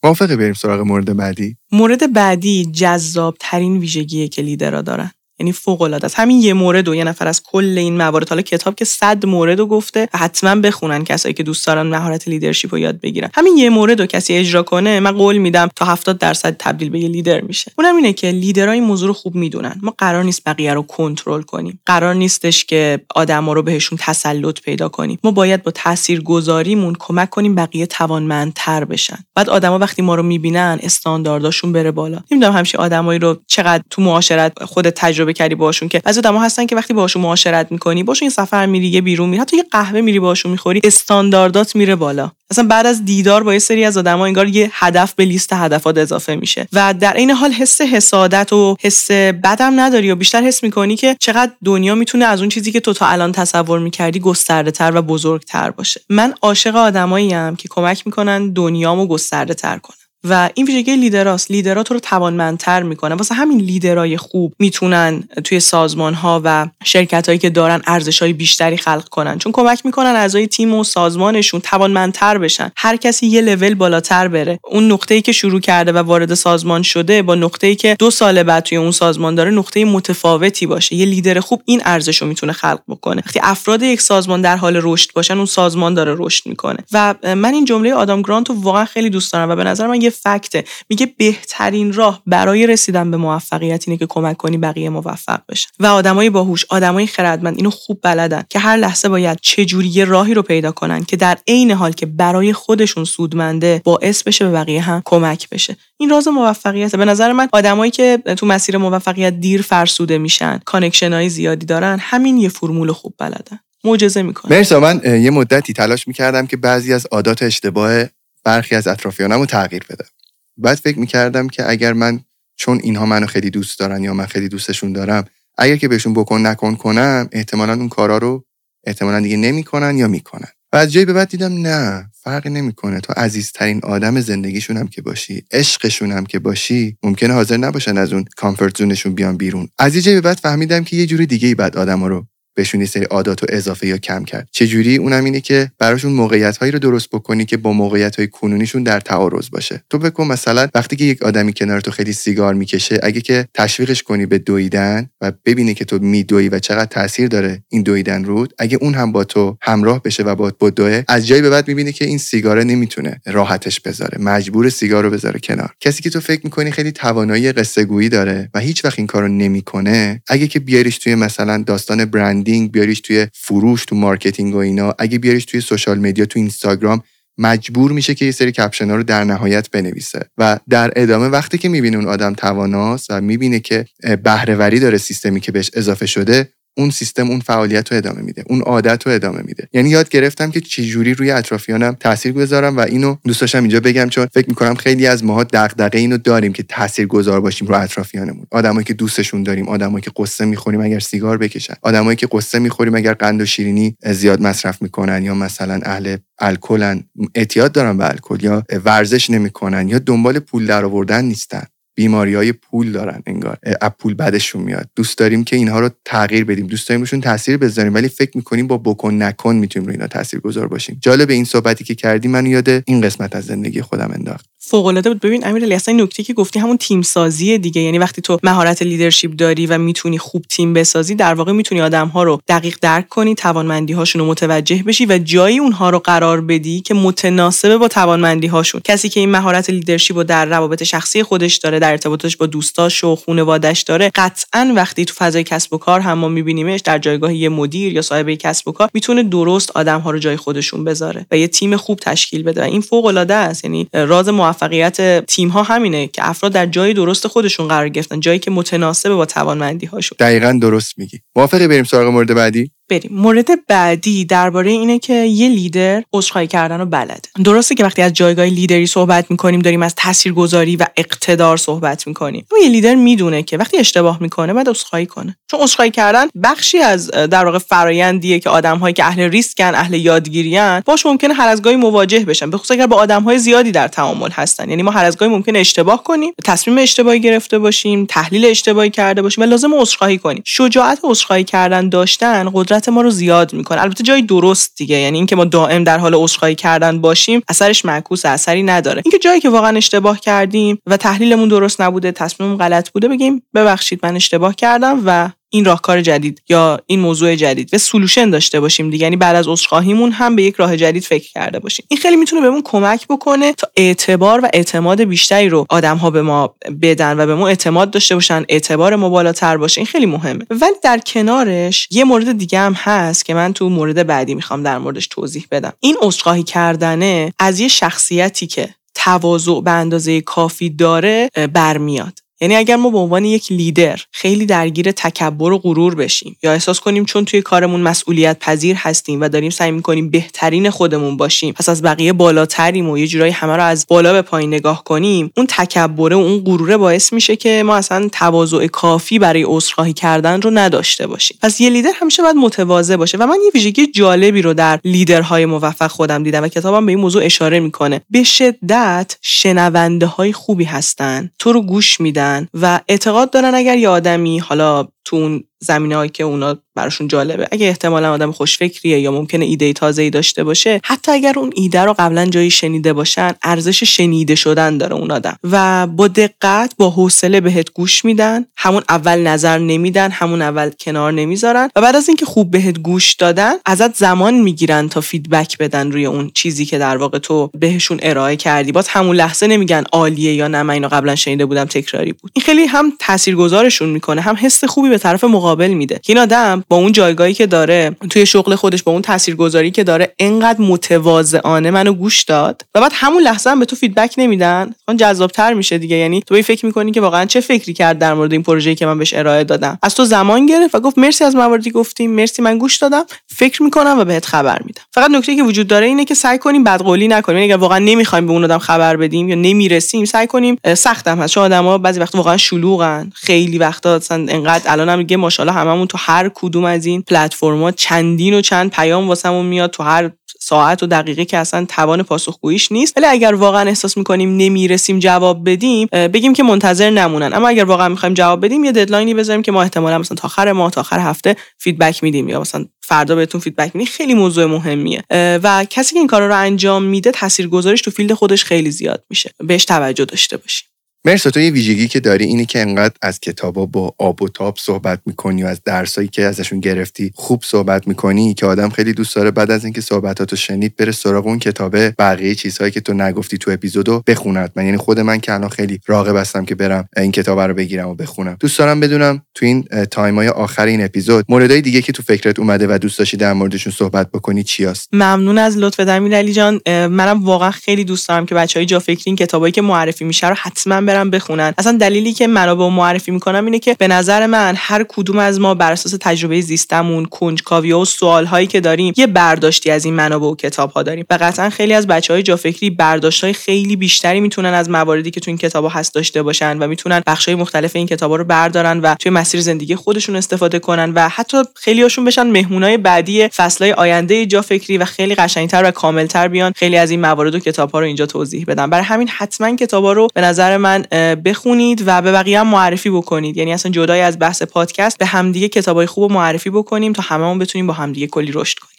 موافقه بریم سراغ مورد بعدی؟ مورد بعدی جذاب ترین ویژگیه که لیدرها دارن. یعنی فوق العاده است. همین یه مورد رو یه نفر از کل این موارد. حالا کتاب که صد مورد رو گفته و حتما بخونن کسایی که دوست دارن مهارت leadership رو یاد بگیرن. همین یه مورد رو کسی اجرا کنه من قول میدم تا 70 درصد تبدیل به یه لیدر میشه. اونم اینه که لیدرها این موضوع رو خوب می‌دونن. ما قرار نیست بقیه رو کنترل کنیم. قرار نیستش که آدما رو بهشون تسلط پیدا کنیم. ما باید با تاثیرگذاریمون کمک کنیم بقیه توانمندتر بشن. بعد آدما وقتی ما رو می‌بینن استاندارداشون بره بالا. نمی‌دونم همیشه آدمایی رو چقدر تو معاشرت خود تجربه تجربه کردی باشون که از آدم‌ها هستن که وقتی باشون معاشرت می‌کنی باشون یه سفر میری یه بیرون میری حتی یه قهوه میری باشون می‌خوری استانداردات میره بالا. اصلا بعد از دیدار با یه سری از آدم‌ها انگار یه هدف به لیست هدفات اضافه میشه و در این حال حس حسادت و حس بدم نداری و بیشتر حس می‌کنی که چقدر دنیا می‌تونه از اون چیزی که تو تا الان تصور می‌کردی گسترده تر و بزرگتر باشه. من عاشق آدمایی که کمک می‌کنن دنیامو گسترده تر کنم و این ویژگی لیدراست. لیدرها تو رو توانمندتر می‌کنه. واسه همین لیدرای خوب می‌تونن توی سازمان ها و شرکت هایی که دارن ارزش های بیشتری خلق کنن. چون کمک می‌کنن اعضای تیم و سازمانشون توانمندتر بشن. هر کسی یه لول بالاتر بره. اون نقطه ای که شروع کرده و وارد سازمان شده با نقطه ای که دو سال بعد توی اون سازمان داره نقطه متفاوتی باشه. یه لیدر خوب این ارزش رو می‌تونه خلق بکنه. وقتی افراد یک سازمان در حال رشد باشن اون سازمان داره رشد می‌کنه. و من این جمله آدام گرانت رو واقعا خیلی دوست دارم و به نظر من یه فکته. میگه بهترین راه برای رسیدن به موفقیت اینه که کمک کنی بقیه موفق بشن. و آدمای باهوش آدمای خردمند اینو خوب بلدن که هر لحظه باید چه جوری یه راهی رو پیدا کنن که در عین حال که برای خودشون سودمنده باعث بشه به بقیه هم کمک بشه. این راز موفقیت به نظر من آدمایی که تو مسیر موفقیت دیر فرسوده میشن connection های زیادی دارن همین یه فرمول خوب بلدن. معجزه می‌کنه مرسا من یه مدتی تلاش می‌کردم که بعضی از عادات اشتباه برخی از اطرافیانم رو تغییر بدم بعد فکر می‌کردم که اگر من چون اینها منو خیلی دوست دارن یا من خیلی دوستشون دارم اگر که بهشون بکن نکن کنم احتمالا اون کارا رو احتمالا دیگه نمی‌کنن یا می‌کنن. و از جایی به بعد دیدم نه فرقی نمی‌کنه. تو عزیزترین آدم زندگیشون هم که باشی عشقشون هم که باشی ممکنه حاضر نباشن از اون کامفورت زونشون بیان بیرون. از یه جایی به بعد فهمیدم که یه جوری دیگه ای بعد آدم رو بهشون یه سری عادات و اضافه یا کم کرد. چجوری؟ اونم اینه که براشون موقعیت هایی رو درست بکنی که با موقعیت های کنونیشون در تعارض باشه. تو بکن مثلا وقتی که یک آدمی کنار تو خیلی سیگار می‌کشه اگه که تشویقش کنی به دویدن و ببینی که تو میدوی و چقدر تاثیر داره این دویدن روت اگه اون هم با تو همراه بشه و با بدوه از جایی به بعد می‌بینی که این سیگاره نمی‌تونه راحتش بذاره مجبور سیگار رو بذاره کنار. کسی که تو فکر می‌کنی خیلی توانایی قصه گویی داره و هیچ وقت این کارو نمی‌کنه اگه که بیاریش توی مثلا داستان برند branding بیاریش توی فروش تو marketing و اینا. اگه بیاریش توی social media تو اینستاگرام مجبور میشه که یه سری کپشن ها رو در نهایت بنویسه. و در ادامه وقتی که می‌بینه اون آدم تواناست و می‌بینه که بهرهوری داره سیستمی که بهش اضافه شده اون سیستم اون فعالیت رو ادامه میده اون عادت رو ادامه میده. یعنی یاد گرفتم که چجوری روی اطرافیانم تاثیر گذارم و اینو دوست داشتم اینجا بگم چون فکر می‌کنم خیلی از ماها دغدغه اینو داریم که تاثیر گذار باشیم رو اطرافیانمون. آدمایی که دوستشون داریم آدمایی که قصه می‌خوریم اگر سیگار بکشن. آدمایی که قصه می‌خوریم اگر قند و شیرینی زیاد مصرف می‌کنن یا مثلا اهل الکلن اعتیاد دارن به الکل یا ورزش نمی‌کنن یا دنبال پول درآوردن نیستن. بیماری های پول دارن انگار. از پول بدشون میاد. دوست داریم که اینها رو تغییر بدیم. دوست داریم روشون تاثیر بذاریم ولی فکر می‌کنیم با بکن نکن می‌تونیم رو اینا تاثیر گذار باشیم. جالب این صحبتی که کردی من یاد این قسمت از زندگی خودم انداخت. فوق العاده بود. ببین امیرعلی اصلا این نکته که گفتی همون تیم سازی دیگه. یعنی وقتی تو مهارت leadership داری و می‌تونی خوب تیم بسازی در واقع می‌تونی آدم ها رو دقیق درک کنی توانمندی هاشون رو متوجه بشی و جایی اونها رو قرار بدی که متناسب با توانمندی هاشون کسی که این مهارت leadership رو در روابط شخصی خودش داره در ارتباطش با دوستاش و خانواده‌اش داره. قطعا وقتی تو فضای کسب و کار هم ما میبینیمش در جایگاه یه مدیر یا صاحب کسب و کار می‌تونه درست آدم ها رو جای خودشون بذاره و یه تیم خوب تشکیل بده. و این فوق العاده است. یعنی راز موفقیت تیم ها همینه که افراد در جای درست خودشون قرار گرفتن جایی که متناسب با توانمندی هاشون دقیقا درست میگی. موافقی بریم سراغ مورد بعدی؟ بریم. مورد بعدی درباره اینه که یه لیدر عذرخواهی کردن رو بلده درسته که وقتی از جایگاه لیدری صحبت می‌کنیم داریم از تاثیرگذاری و اقتدار صحبت می‌کنیم. اما یه لیدر می‌دونه که وقتی اشتباه می‌کنه باید عذرخواهی کنه. چون عذرخواهی کردن بخشی از در واقع فرایندیه که آدمهایی که اهل ریسکن اهل یادگیریان باش ممکنه هر از گاهی مواجه بشن. به اگر با آدمهای زیادی در تعامل هستن. یعنی ما هر از گاهی ممکنه اشتباه کنیم تصمیم اشتباهی گرفته باشیم تحلیل اشتباهی کرده باشیم و لازم عذرخواهی کنیم. شجاعت عذرخواهی کردن داشتن قدرت ما رو زیاد می‌کنه. البته جای درست دیگه یعنی اینکه ما دائم در حال عذرخواهی کردن باشیم اثرش معکوس اثری نداره. اینکه جایی که واقعا اشتباه کردیم و تحلیلمون درست نبوده تصمیممون غلط بوده بگیم ببخشید من اشتباه کردم و این راهکار جدید یا این موضوع جدید و سولوشن داشته باشیم دیگه. یعنی بعد از عذرخواهیمون هم به یک راه جدید فکر کرده باشیم. این خیلی می‌تونه بهمون کمک بکنه تا اعتبار و اعتماد بیشتری رو آدم ها به ما بدن و به ما اعتماد داشته باشن اعتبار ما بالاتر باشه. این خیلی مهمه. ولی در کنارش یه مورد دیگه هم هست که من تو مورد بعدی می‌خوام در موردش توضیح بدم. این عذرخواهی کردنه از یه شخصیتی که تواضع به اندازه کافی داره برمیاد. یعنی اگر ما به عنوان یک لیدر خیلی درگیر تکبر و غرور بشیم یا احساس کنیم چون توی کارمون مسئولیت پذیر هستیم و داریم سعی می‌کنیم بهترین خودمون باشیم پس از بقیه بالاتریم و یه جورایی همه رو از بالا به پایین نگاه کنیم اون تکبره و اون غروره باعث میشه که ما اصلا تواضع کافی برای عذرخواهی کردن رو نداشته باشیم. پس یه لیدر همیشه باید متواضع باشه و من یه ویژگی جالبی رو در لیدرهای موفق خودم دیدم و کتابم به این موضوع اشاره می‌کنه. به شدت شنونده های خوبی هستن. تو رو گوش میدن. و اعتقاد دارن اگر یه آدمی حالا تو اون زمینه‌ای که اونا براشون جالبه. اگه احتمالا آدم خوشفکریه یا ممکنه ایده تازه ای داشته باشه حتی اگر اون ایده رو قبلا جایی شنیده باشن ارزش شنیده شدن داره اون آدم. و با دقت با حوصله بهت گوش میدن همون اول نظر نمیدن همون اول کنار نمی‌ذارن و بعد از اینکه خوب بهت گوش دادن ازت زمان می‌گیرن تا فیدبک بدن روی اون چیزی که در واقع تو بهشون ارائه کردی. باز همون لحظه نمیگن عالیه یا نه من اینو قبلا شنیده بودم تکراری بود. این خیلی هم تاثیرگذارشون می‌کنه هم حس خوبی به طرف مقابل میده. این آدم با اون جایگاهی که داره توی شغل خودش با اون تاثیرگذاری که داره انقدر متواضعانه منو گوش داد و بعد همون لحظه هم به تو فیدبک نمیدن. اون جذابتر میشه دیگه. یعنی تو فکر می‌کنی که واقعا چه فکری کرد در مورد این پروژه‌ای که من بهش ارائه دادم. از تو زمان گرفت و گفت مرسی از مواردی گفتیم مرسی من گوش دادم فکر می‌کنم و بهت خبر میدم. فقط نکته که وجود داره اینه که سعی کنیم بدقولی نکنیم. یعنی اگر واقعا نمی‌خوایم به اون آدم خبر بدیم یا نمی‌رسیم سعی کنیم سختم هست. چون آدما بعضی وقت واقعا شلوغن. خیلی وقتا مثلا انقدر الان هم دیگه ماشاءالله هممون تو هر کدوم از این پلتفرما چندین و چند پیام واسمون میاد تو هر ساعت و دقیقه که اصلا توان پاسخگوییش نیست. ولی اگر واقعا احساس می‌کنیم نمی‌رسیم جواب بدیم بگیم که منتظر نمونن. اما اگر واقعا می‌خوایم جواب بدیم یه deadline ی بذاریم که ما احتمالا مثلا تا آخر ماه تا آخر هفته feedback میدیم یا مثلا فردا بهتون feedback میدیم. خیلی موضوع مهمیه. و کسی که این کار رو انجام میده تاثیرگذاریش تو field خودش خیلی زیاد میشه. بهش توجه داشته باشیم. مرسا تو یه ویژگی که داری اینه که انقدر از کتابا با آب و تاب صحبت می‌کنی و از درسایی که ازشون گرفتی خوب صحبت می‌کنی که آدم خیلی دوست داره بعد از اینکه صحبتاتو شنید بره سراغ اون کتابه بقیه چیزهایی که تو نگفتی تو اپیزودو بخوند من یعنی خود من که الان خیلی راغب هستم که برم این کتاب رو بگیرم و بخونم. دوست دارم بدونم تو این تایمای آخر این اپیزود موردهای دیگه که تو فکرت اومده و دوست داشتی در موردشون صحبت بکنی چی ممنون از لطف دمیر علی جان منم واقعا خیلی دوست دارم که بچهای جا فکری این کتابایی که معرفی میشه رو حتما بخونن. اصلا دلیلی که منو به معرفی می‌کنم اینه که به نظر من هر کدوم از ما بر اساس تجربه زیستمون کنجکاوی و سوال هایی که داریم یه برداشتی از این منابع و کتاب ها داریم. و قطعا خیلی از بچه های جافکری برداشت های خیلی بیشتری می‌تونن از مواردی که تو این کتاب هست داشته باشن و می‌تونن بخش های مختلف این کتاب رو بردارن و توی مسیر زندگی خودشون استفاده کنن و حتی خیلی هاشون بشن مهمونای بعدی فصل های آینده جافکری و خیلی قشنگتر و کاملتر بیان خیلی از این موارد و کتاب ها رو اینجا توضیح بدن. برای همین حتما کتاب ها رو به نظر من بخونید و به بقیه هم معرفی بکنید. یعنی اصلا جدای از بحث پادکست به همدیگه کتابای خوب معرفی بکنیم تا هممون بتونیم با همدیگه کلی رشد کنیم.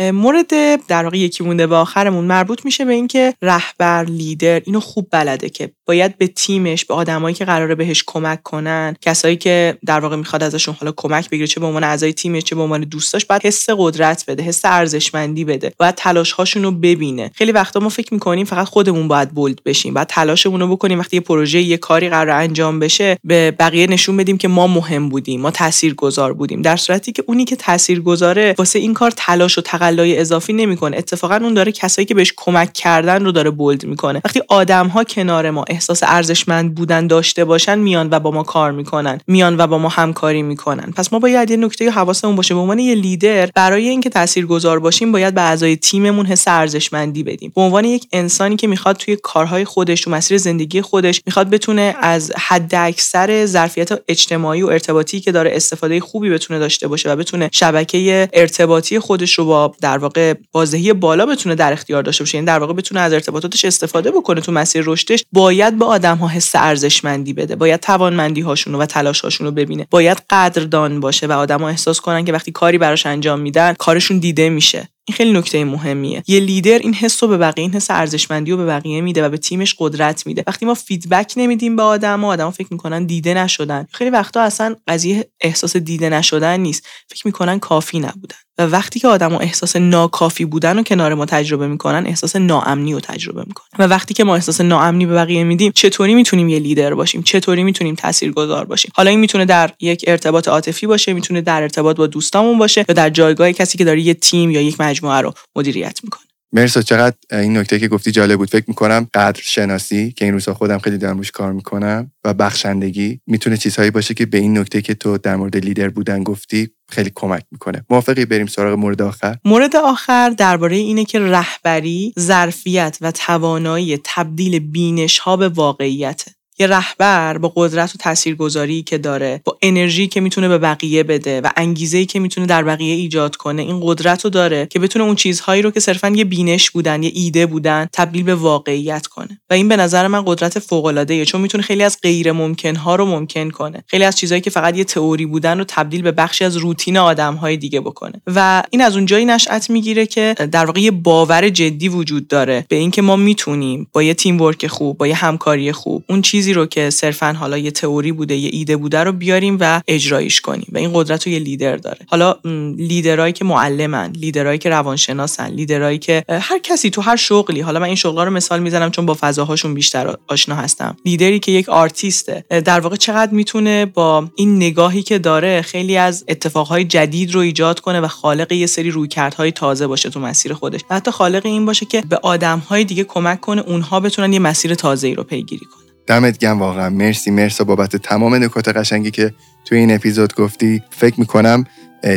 مورد در واقع یکی مونده به آخرمون مربوط میشه به اینکه رهبر لیدر اینو خوب بلده که باید به تیمش به آدمایی که قراره بهش کمک کنن کسایی که در واقع می‌خواد ازشون حالا کمک بگیره چه به عنوان اعضای تیمش چه به عنوان دوستاش باید حس قدرت بده حس ارزشمندی بده. باید تلاش هاشون رو ببینه. خیلی وقتا ما فکر می‌کنیم فقط خودمون باید بولد بشیم. بعد تلاشمون رو بکنیم. وقتی یه پروژه یه کاری قرار انجام بشه به بقیه نشون بدیم که ما مهم بودیم ما تاثیرگذار بودیم. در صورتی که اونی که تاثیرگذاره واسه این کار تلاش و تقلای اضافی نمی‌کنه. اتفاقا اون داره کسایی که بهش کمک کردن رو داره بولد می‌کنه. وقتی آدم ها کنار ما احساس ارزشمند بودن داشته باشن میان و با ما کار می‌کنن. میان و با ما همکاری می‌کنن. پس ما باید یه نکته حواسمون باشه. به عنوان یه لیدر برای اینکه تاثیرگذار باشیم باید به اعضای تیممون حس ارزشمندی بدیم. به عنوان یک انسانی که می‌خواد توی کارهای خودش تو مسیر زندگی خودش می‌خواد بتونه از حد اکثر ظرفیت اجتماعی و ارتباطی که داره استفاده خوبی بتونه داشته باشه و بتونه شبکه ارتباطی خودش رو با در واقع بازدهی بالا بتونه در اختیار داشته باشه. یعنی در واقع بتونه از ارتباطاتش استفاده بکنه تو مسیر رشدش. باید به آدم ها حس ارزشمندی بده. باید توانمندی هاشون و تلاش هاشون رو ببینه. باید قدردان باشه و آدما احساس کنن که وقتی کاری براش انجام میدن کارشون دیده میشه. این خیلی نکته مهمیه. یه لیدر این حس رو به بقیه این حس ارزشمندی رو به بقیه میده و به تیمش قدرت میده. وقتی ما feedback نمیدیم به آدم ها آدم فکر می‌کنن دیده نشدن. خیلی وقتا اصلا قضیه احساس دیده نشدن نیست. فکر می‌کنن کافی نبودن. و وقتی که آدم احساس ناکافی بودن و کنار ما تجربه می‌کنن احساس ناامنی رو تجربه می‌کنن. و وقتی که ما احساس ناامنی به بقیه میدیم چطوری می‌تونیم یه لیدر باشیم؟ چطوری می‌تونیم تاثیرگذار باشیم؟ حالا این می‌تونه در یک ارتباط عاطفی باشه می‌تونه در ارتباط با دوستامون باشه یا در جایگاه کسی که داره یه تیم یا یک مجموعه رو مدیریت می‌کنه. مرسا چقدر این نکته که گفتی جالب بود. فکر می‌کنم قدر شناسی که این روزها خودم خیلی دارم روش کار می‌کنم و بخشندگی می‌تونه چیزهایی باشه که به این نکته که تو در مورد لیدر بودن گفتی خیلی کمک می‌کنه. موافقی بریم سراغ مورد آخر؟ مورد آخر درباره اینه که رهبری ظرفیت و توانایی تبدیل بینش ها به واقعیته. یه رهبر با قدرت و تاثیرگذاری که داره با انرژی که می‌تونه به بقیه بده و انگیزه که می‌تونه در بقیه ایجاد کنه این قدرت رو داره که بتونه اون چیزهایی رو که صرفا یه بینش بودن یه ایده بودن تبدیل به واقعیت کنه. و این به نظر من قدرت فوق العاده چون می‌تونه خیلی از غیر ممکن ها رو ممکن کنه. خیلی از چیزهایی که فقط یه تئوری بودن رو تبدیل به بخشی از روتین آدم های دیگه بکنه. و این از اونجایی نشأت می‌گیره که در واقع یه باور جدی وجود داره به اینکه ما می‌تونیم با یه تیم ورک خوب با یه همکاری خوب اون چیز چیزی رو که صرفا حالا یه تئوری بوده یه ایده بوده رو بیاریم و اجرایش کنیم و این قدرت رو یه لیدر داره. حالا لیدرایی که معلمن لیدرایی که روانشناسن لیدرایی که هر کسی تو هر شغلی حالا من این شغلا رو مثال می‌زنم چون با فضاهاشون بیشتر آشنا هستم. لیدری که یک آرتیسته در واقع چقدر می‌تونه با این نگاهی که داره خیلی از اتفاقهای جدید رو ایجاد کنه و خالق یه سری رویکردهای تازه باشه تو مسیر خودش. حتی خالق این باشه که به آدمهای دیگه کمک کنه اونها بتونن یه مسیر تازه ای رو پیگیری کنن. دمت گم واقعا. مرسی مرسا بابت تمام نکات قشنگی که توی این اپیزود گفتی فکر می‌کنم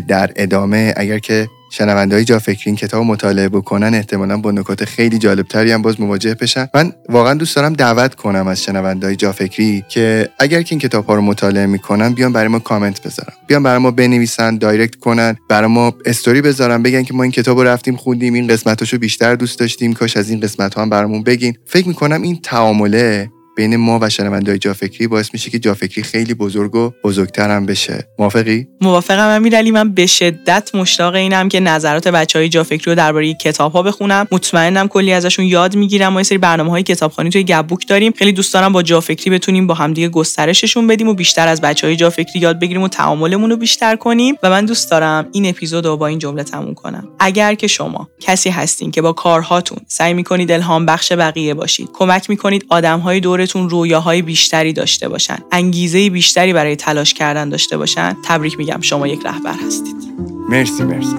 در ادامه اگر که شنونده جا فکری این کتاب مطالعه بکنن احتمالا با نکات خیلی جالبتری هم باز مواجه بشن. من واقعا دوست دارم دعوت کنم از شنونده جا فکری که اگر که این کتاب ها رو مطالعه می‌کنن بیان برای ما کامنت بذارن. بیان برای ما بنویسن دایرکت کنن برای ما استوری بذارن بگن که ما این کتاب رو رفتیم خوندیم این قسمتاشو بیشتر دوست داشتیم کاش از این قسمت ها هم برامون بگین. فکر می‌کنم این تعامله بین ما و شنوندای جافکری باعث میشه که جافکری خیلی بزرگ و بزرگتر هم بشه. موافقی؟ موافقم امیرعلی من به شدت مشتاق اینم که نظرات بچه های جافکری رو درباره کتاب ها بخونم. مطمئنم کلی ازشون یاد می‌گیرم و یه سری برنامه های کتابخوانی توی گبوک داریم. خیلی دوست دارم با جافکری بتونیم با همدیگه گسترششون بدیم و بیشتر از بچه های جافکری یاد بگیریم و تعاملمون رو بیشتر کنیم. و من دوست دارم این اپیزود رو با این جمله تموم کنم. اگر که شما کسی هستین که با کارهاتون سعی می‌کنید الهام بخش بقیه باشید کمک می‌کنید آدمهای دور دورتون رویاهای بیشتری داشته باشن. انگیزه بیشتری برای تلاش کردن داشته باشن. تبریک میگم شما یک رهبر هستید. مرسی مرسی.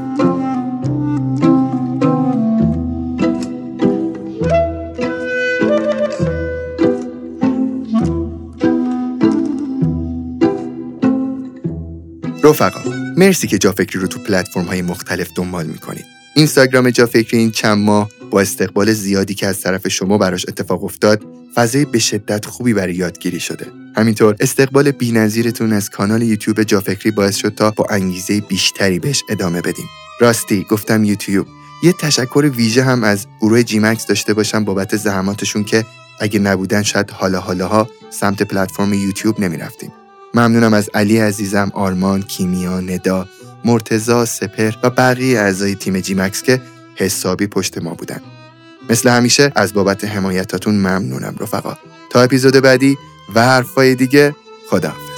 رفقا مرسی که جا فکری رو تو پلتفرم های مختلف دنبال می‌کنید. اینستاگرام جا فکری این چند ماه با استقبال زیادی که از طرف شما براش اتفاق افتاد فضای به شدت خوبی برای یادگیری شده. همینطور استقبال بینظیرتون از کانال یوتیوب جافکری باعث شد تا با انگیزه بیشتری بهش ادامه بدیم. راستی گفتم یوتیوب. یه تشکر ویژه هم از گروه جیمکس داشته باشم بابت زحماتشون که اگه نبودن شاید حالا حالاها سمت پلتفرم یوتیوب نمی‌رفتیم. ممنونم از علی عزیزم آرمان کیمیا ندا. مرتزا سپر و بقیه اعضای تیم جیمکس که حسابی پشت ما بودن. مثل همیشه از بابت حمایتاتون ممنونم رفقا. تا اپیزود بعدی و حرفای دیگه خداحافظ.